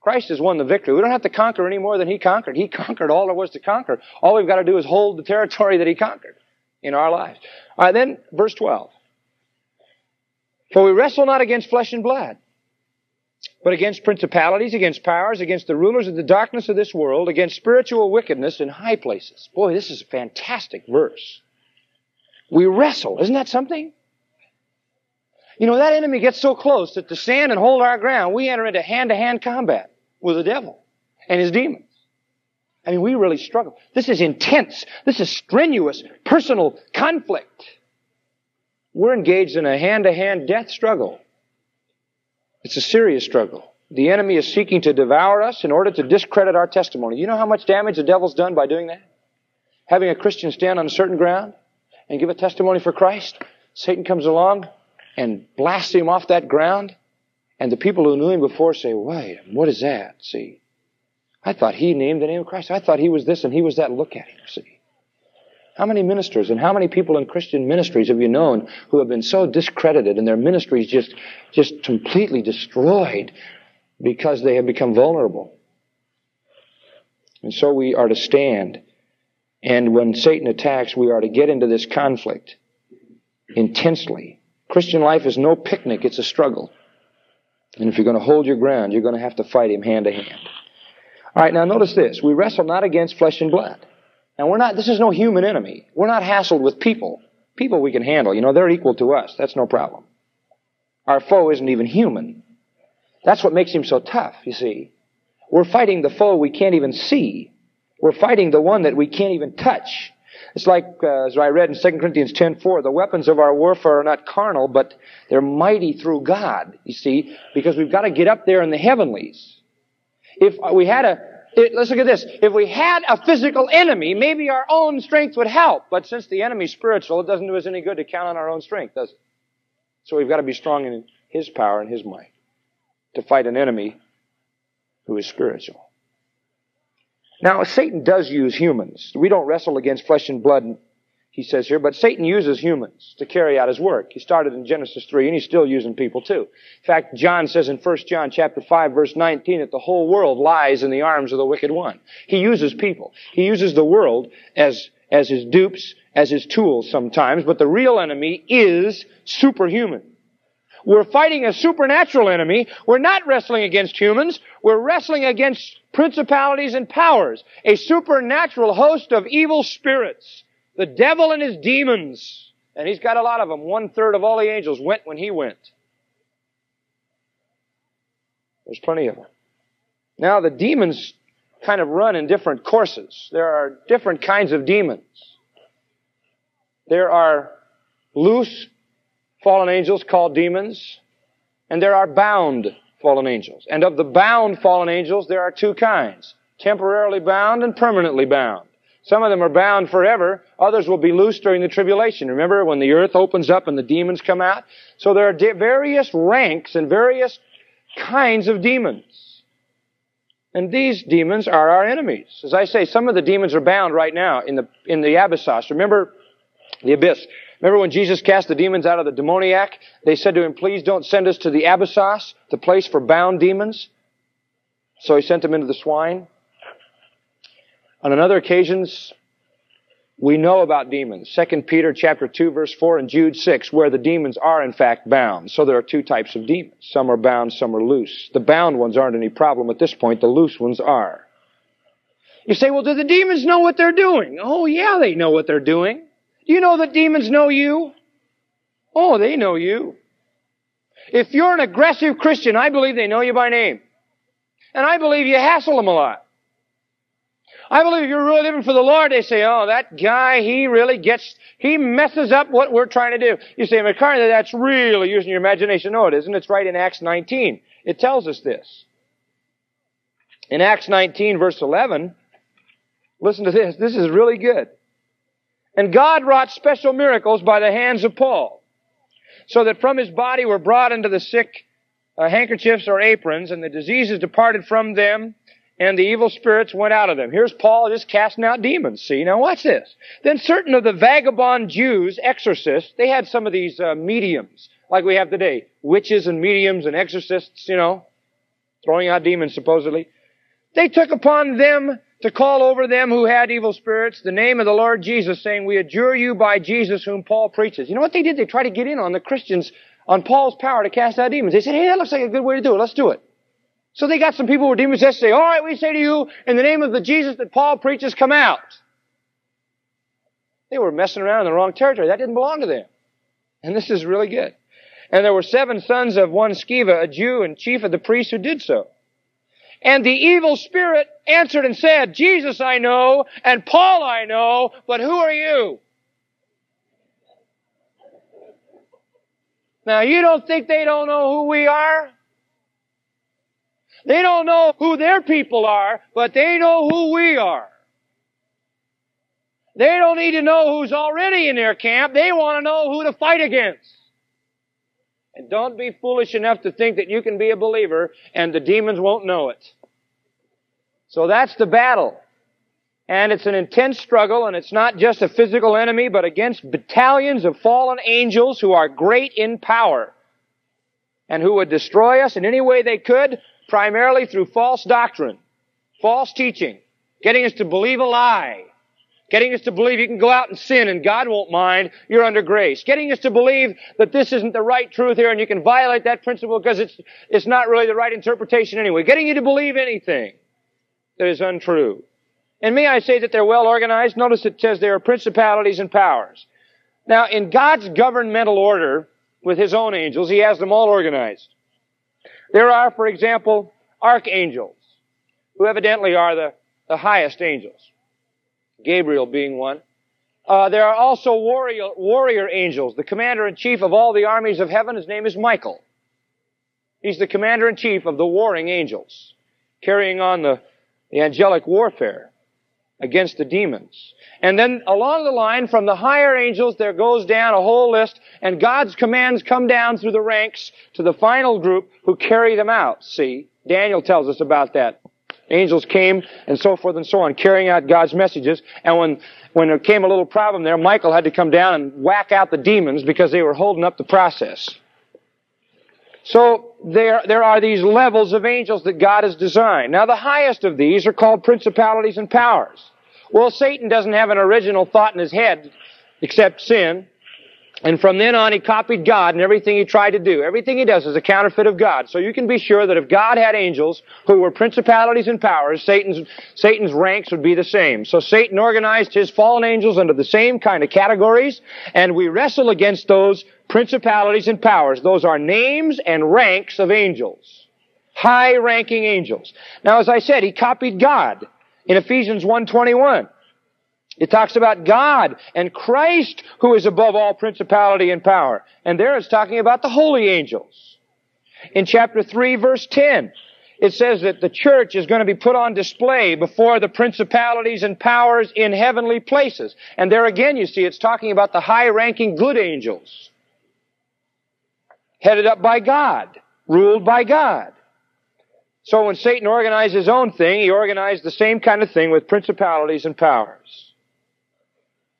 Christ has won the victory. We don't have to conquer any more than He conquered. He conquered all there was to conquer. All we've got to do is hold the territory that He conquered in our lives. All right, then, verse 12. For we wrestle not against flesh and blood, but against principalities, against powers, against the rulers of the darkness of this world, against spiritual wickedness in high places. Boy, this is a fantastic verse. We wrestle. Isn't that something? You know, that enemy gets so close that to stand and hold our ground, we enter into hand-to-hand combat with the devil and his demons. I mean, we really struggle. This is intense. This is strenuous, personal conflict. We're engaged in a hand-to-hand death struggle. It's a serious struggle. The enemy is seeking to devour us in order to discredit our testimony. You know how much damage the devil's done by doing that? Having a Christian stand on a certain ground and give a testimony for Christ, Satan comes along and blasts him off that ground, and the people who knew him before say, Wait, what is that? See, I thought he named the name of Christ. I thought he was this and he was that. Look at him, see. How many ministers and how many people in Christian ministries have you known who have been so discredited and their ministries just, just completely destroyed because they have become vulnerable? And so we are to stand. And when Satan attacks, we are to get into this conflict intensely. Christian life is no picnic, it's a struggle. And if you're going to hold your ground, you're going to have to fight him hand to hand. All right, now notice this. We wrestle not against flesh and blood. Now we're not, this is no human enemy. We're not hassled with people. People we can handle. You know, they're equal to us. That's no problem. Our foe isn't even human. That's what makes him so tough, you see. We're fighting the foe we can't even see. We're fighting the one that we can't even touch. It's like, uh, as I read in 2 Corinthians 10:4, the weapons of our warfare are not carnal, but they're mighty through God, you see, because we've got to get up there in the heavenlies. If we had a, it, let's look at this. If we had a physical enemy, maybe our own strength would help. But since the enemy's spiritual, it doesn't do us any good to count on our own strength, does it? So we've got to be strong in His power and His might to fight an enemy who is spiritual. Now, Satan does use humans. We don't wrestle against flesh and blood he says here, but Satan uses humans to carry out his work. He started in Genesis 3 and he's still using people too. In fact, John says in 1 John chapter 5 verse 19 that the whole world lies in the arms of the wicked one. He uses people. He uses the world as, as his dupes, as his tools sometimes, but the real enemy is superhuman. We're fighting a supernatural enemy. We're not wrestling against humans. We're wrestling against principalities and powers. A supernatural host of evil spirits the devil and his demons. And he's got a lot of them. One third of all the angels went when he went. There's plenty of them. Now the demons kind of run in different courses. There are different kinds of demons. There are loose fallen angels called demons, and there are bound fallen angels. And of the bound fallen angels, there are two kinds. Temporarily bound and permanently bound. Some of them are bound forever. Others will be loosed during the tribulation. Remember when the earth opens up and the demons come out? So there are various ranks and various kinds of demons. And these demons are our enemies. As I say, some of the demons are bound right now in the, in the abyssos. Remember the abyss. Remember when Jesus cast the demons out of the demoniac? They said to him, please don't send us to the abyssos, the place for bound demons. So he sent them into the swine. On another occasions, we know about demons. 2 Peter chapter 2 verse 4 and Jude 6 where the demons are in fact bound. So there are two types of demons. Some are bound, some are loose. The bound ones aren't any problem at this point. The loose ones are. You say, well, do the demons know what they're doing? Oh yeah, they know what they're doing. Do you know that demons know you? Oh, they know you. If you're an aggressive Christian, I believe they know you by name. And I believe you hassle them a lot. I believe you're really living for the Lord, they say, oh, that guy, he really gets, he messes up what we're trying to do. You say, MacArthur, that's really using your imagination. No, it isn't. It's right in Acts 19. It tells us this. In Acts 19 verse 11, listen to this. This is really good. And God wrought special miracles by the hands of Paul, so that from his body were brought into the sick uh, handkerchiefs or aprons, and the diseases departed from them, and the evil spirits went out of them. Here's Paul just casting out demons. See, now watch this. Then certain of the vagabond Jews, exorcists, they had some of these uh, mediums, like we have today. Witches and mediums and exorcists, you know, throwing out demons supposedly. They took upon them to call over them who had evil spirits the name of the Lord Jesus, saying, We adjure you by Jesus whom Paul preaches. You know what they did? They tried to get in on the Christians on Paul's power to cast out demons. They said, Hey, that looks like a good way to do it. Let's do it. So they got some people who are demon possessed say, all right, we say to you, in the name of the Jesus that Paul preaches, come out. They were messing around in the wrong territory. That didn't belong to them. And this is really good. And there were seven sons of one Sceva, a Jew and chief of the priests who did so. And the evil spirit answered and said, Jesus I know, and Paul I know, but who are you? Now you don't think they don't know who we are? They don't know who their people are, but they know who we are. They don't need to know who's already in their camp. They want to know who to fight against. And don't be foolish enough to think that you can be a believer and the demons won't know it. So that's the battle. And it's an intense struggle, and it's not just a physical enemy, but against battalions of fallen angels who are great in power and who would destroy us in any way they could, primarily through false doctrine, false teaching, getting us to believe a lie, Getting us to believe you can go out and sin and God won't mind, you're under grace. Getting us to believe that this isn't the right truth here and you can violate that principle because it's, it's not really the right interpretation anyway. Getting you to believe anything that is untrue. And may I say that they're well organized? Notice it says there are principalities and powers. Now, in God's governmental order, with His own angels, He has them all organized. There are, for example, archangels, who evidently are the, the highest angels. Gabriel being one. Uh, there are also warrior, warrior angels. The commander in chief of all the armies of heaven, his name is Michael. He's the commander in chief of the warring angels, carrying on the, the angelic warfare against the demons. And then along the line, from the higher angels, there goes down a whole list, and God's commands come down through the ranks to the final group who carry them out. See, Daniel tells us about that. Angels came and so forth and so on, carrying out God's messages. And when, when there came a little problem there, Michael had to come down and whack out the demons because they were holding up the process. So there, there are these levels of angels that God has designed. Now the highest of these are called principalities and powers. Well, Satan doesn't have an original thought in his head except sin. And from then on, he copied God and everything he tried to do. Everything he does is a counterfeit of God. So you can be sure that if God had angels who were principalities and powers, Satan's, Satan's ranks would be the same. So Satan organized his fallen angels under the same kind of categories, and we wrestle against those principalities and powers. Those are names and ranks of angels. High ranking angels. Now as I said, he copied God in Ephesians 121. It talks about God and Christ who is above all principality and power. And there it's talking about the holy angels. In chapter 3 verse 10, it says that the church is going to be put on display before the principalities and powers in heavenly places. And there again you see it's talking about the high ranking good angels. Headed up by God. Ruled by God. So when Satan organized his own thing, he organized the same kind of thing with principalities and powers.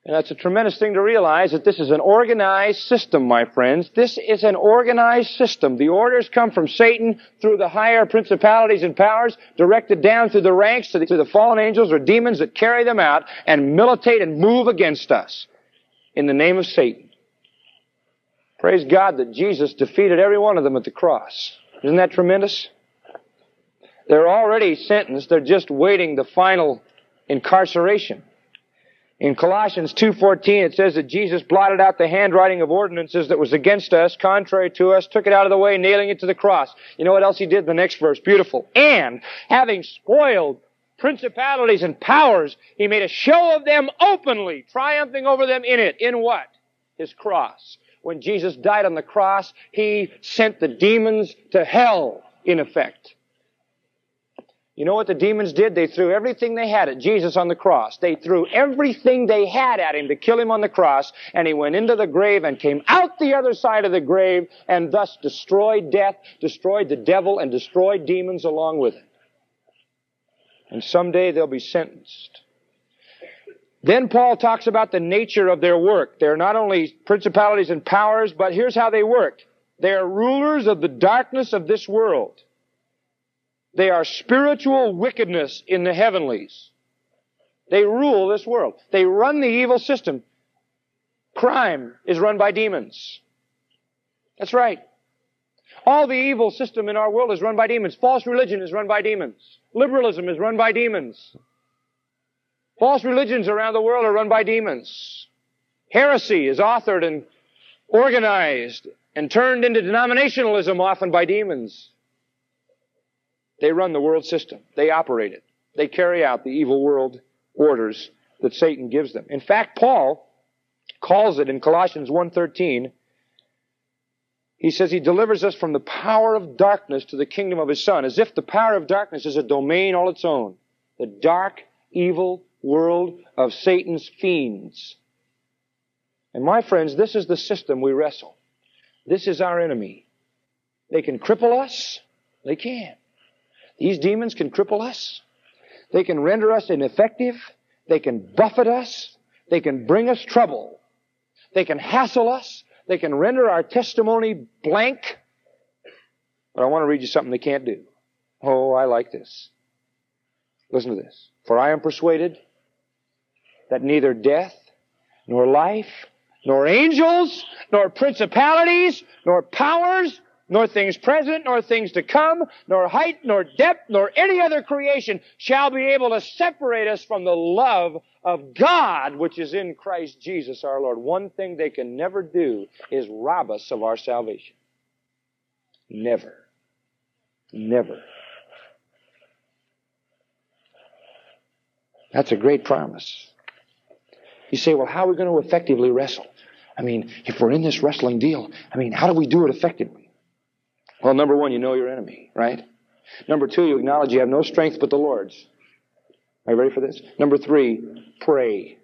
And that's a tremendous thing to realize that this is an organized system, my friends. This is an organized system. The orders come from Satan through the higher principalities and powers, directed down through the ranks to the, to the fallen angels or demons that carry them out and militate and move against us in the name of Satan. Praise God that Jesus defeated every one of them at the cross. Isn't that tremendous? They're already sentenced. They're just waiting the final incarceration. In Colossians 2.14 it says that Jesus blotted out the handwriting of ordinances that was against us, contrary to us, took it out of the way, nailing it to the cross. You know what else he did? The next verse. Beautiful. And, having spoiled principalities and powers, he made a show of them openly, triumphing over them in it. In what? His cross. When Jesus died on the cross, he sent the demons to hell, in effect. You know what the demons did? They threw everything they had at Jesus on the cross. They threw everything they had at him to kill him on the cross, and he went into the grave and came out the other side of the grave and thus destroyed death, destroyed the devil, and destroyed demons along with it. And someday they'll be sentenced. Then Paul talks about the nature of their work. They're not only principalities and powers, but here's how they work. They are rulers of the darkness of this world. They are spiritual wickedness in the heavenlies. They rule this world. They run the evil system. Crime is run by demons. That's right. All the evil system in our world is run by demons. False religion is run by demons. Liberalism is run by demons. False religions around the world are run by demons. Heresy is authored and organized and turned into denominationalism often by demons. They run the world system. They operate it. They carry out the evil world orders that Satan gives them. In fact, Paul calls it in Colossians 1:13 he says he delivers us from the power of darkness to the kingdom of his son, as if the power of darkness is a domain all its own. The dark, evil world of Satan's fiends. And my friends, this is the system we wrestle. This is our enemy. They can cripple us. They can. These demons can cripple us. They can render us ineffective. They can buffet us. They can bring us trouble. They can hassle us. They can render our testimony blank. But I want to read you something they can't do. Oh, I like this. Listen to this. For I am persuaded that neither death, nor life, nor angels, nor principalities, nor powers, nor things present, nor things to come, nor height, nor depth, nor any other creation shall be able to separate us from the love of God which is in Christ Jesus our Lord. One thing they can never do is rob us of our salvation. Never. Never. That's a great promise. You say, well, how are we going to effectively wrestle? I mean, if we're in this wrestling deal, I mean, how do we do it effectively? Well, number one, you know your enemy, right? Number two, you acknowledge you have no strength but the Lord's. Are you ready for this? Number three, pray.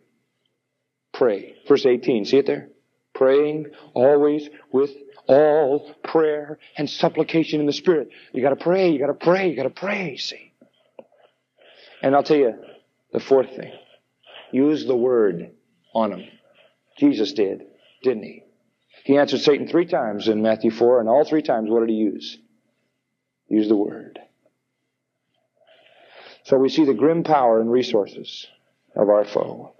Pray. Verse 18, see it there? Praying always with all prayer and supplication in the Spirit. You gotta pray, you gotta pray, you gotta pray, see? And I'll tell you the fourth thing. Use the word on them. Jesus did, didn't he? He answered Satan three times in Matthew 4, and all three times, what did he use? Use the word. So we see the grim power and resources of our foe.